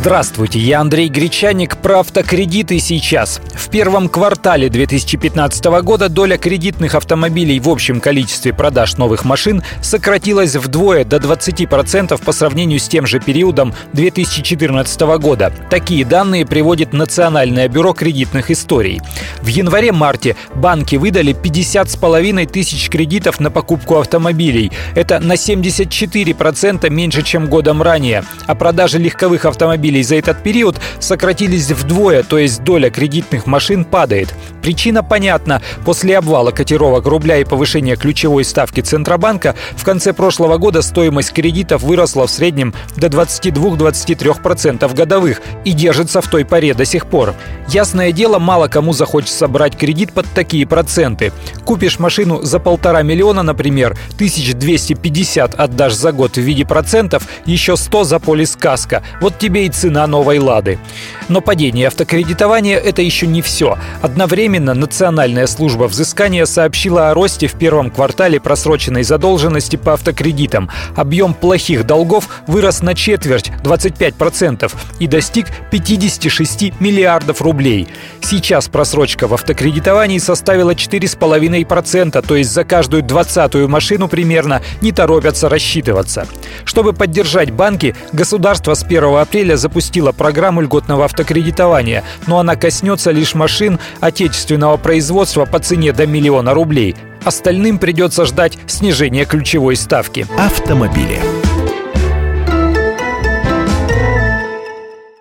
Здравствуйте, я Андрей Гречаник про автокредиты сейчас. В первом квартале 2015 года доля кредитных автомобилей в общем количестве продаж новых машин сократилась вдвое до 20% по сравнению с тем же периодом 2014 года. Такие данные приводит Национальное бюро кредитных историй. В январе-марте банки выдали 50,5 тысяч кредитов на покупку автомобилей. Это на 74% меньше, чем годом ранее. А продажи легковых автомобилей автомобилей за этот период сократились вдвое, то есть доля кредитных машин падает. Причина понятна. После обвала котировок рубля и повышения ключевой ставки Центробанка в конце прошлого года стоимость кредитов выросла в среднем до 22-23% годовых и держится в той паре до сих пор. Ясное дело, мало кому захочется брать кредит под такие проценты. Купишь машину за полтора миллиона, например, 1250 отдашь за год в виде процентов, еще 100 за полис каска. Вот тебе и цена новой «Лады». Но падение автокредитования – это еще не все. Одновременно Национальная служба взыскания сообщила о росте в первом квартале просроченной задолженности по автокредитам. Объем плохих долгов вырос на четверть, 25%, и достиг 56 миллиардов рублей. Сейчас просрочка в автокредитовании составила 4,5%, то есть за каждую двадцатую машину примерно не торопятся рассчитываться. Чтобы поддержать банки, государство с 1 апреля запустило программу льготного автокредитования, но она коснется лишь машин отечественного производства по цене до миллиона рублей. Остальным придется ждать снижения ключевой ставки. Автомобили.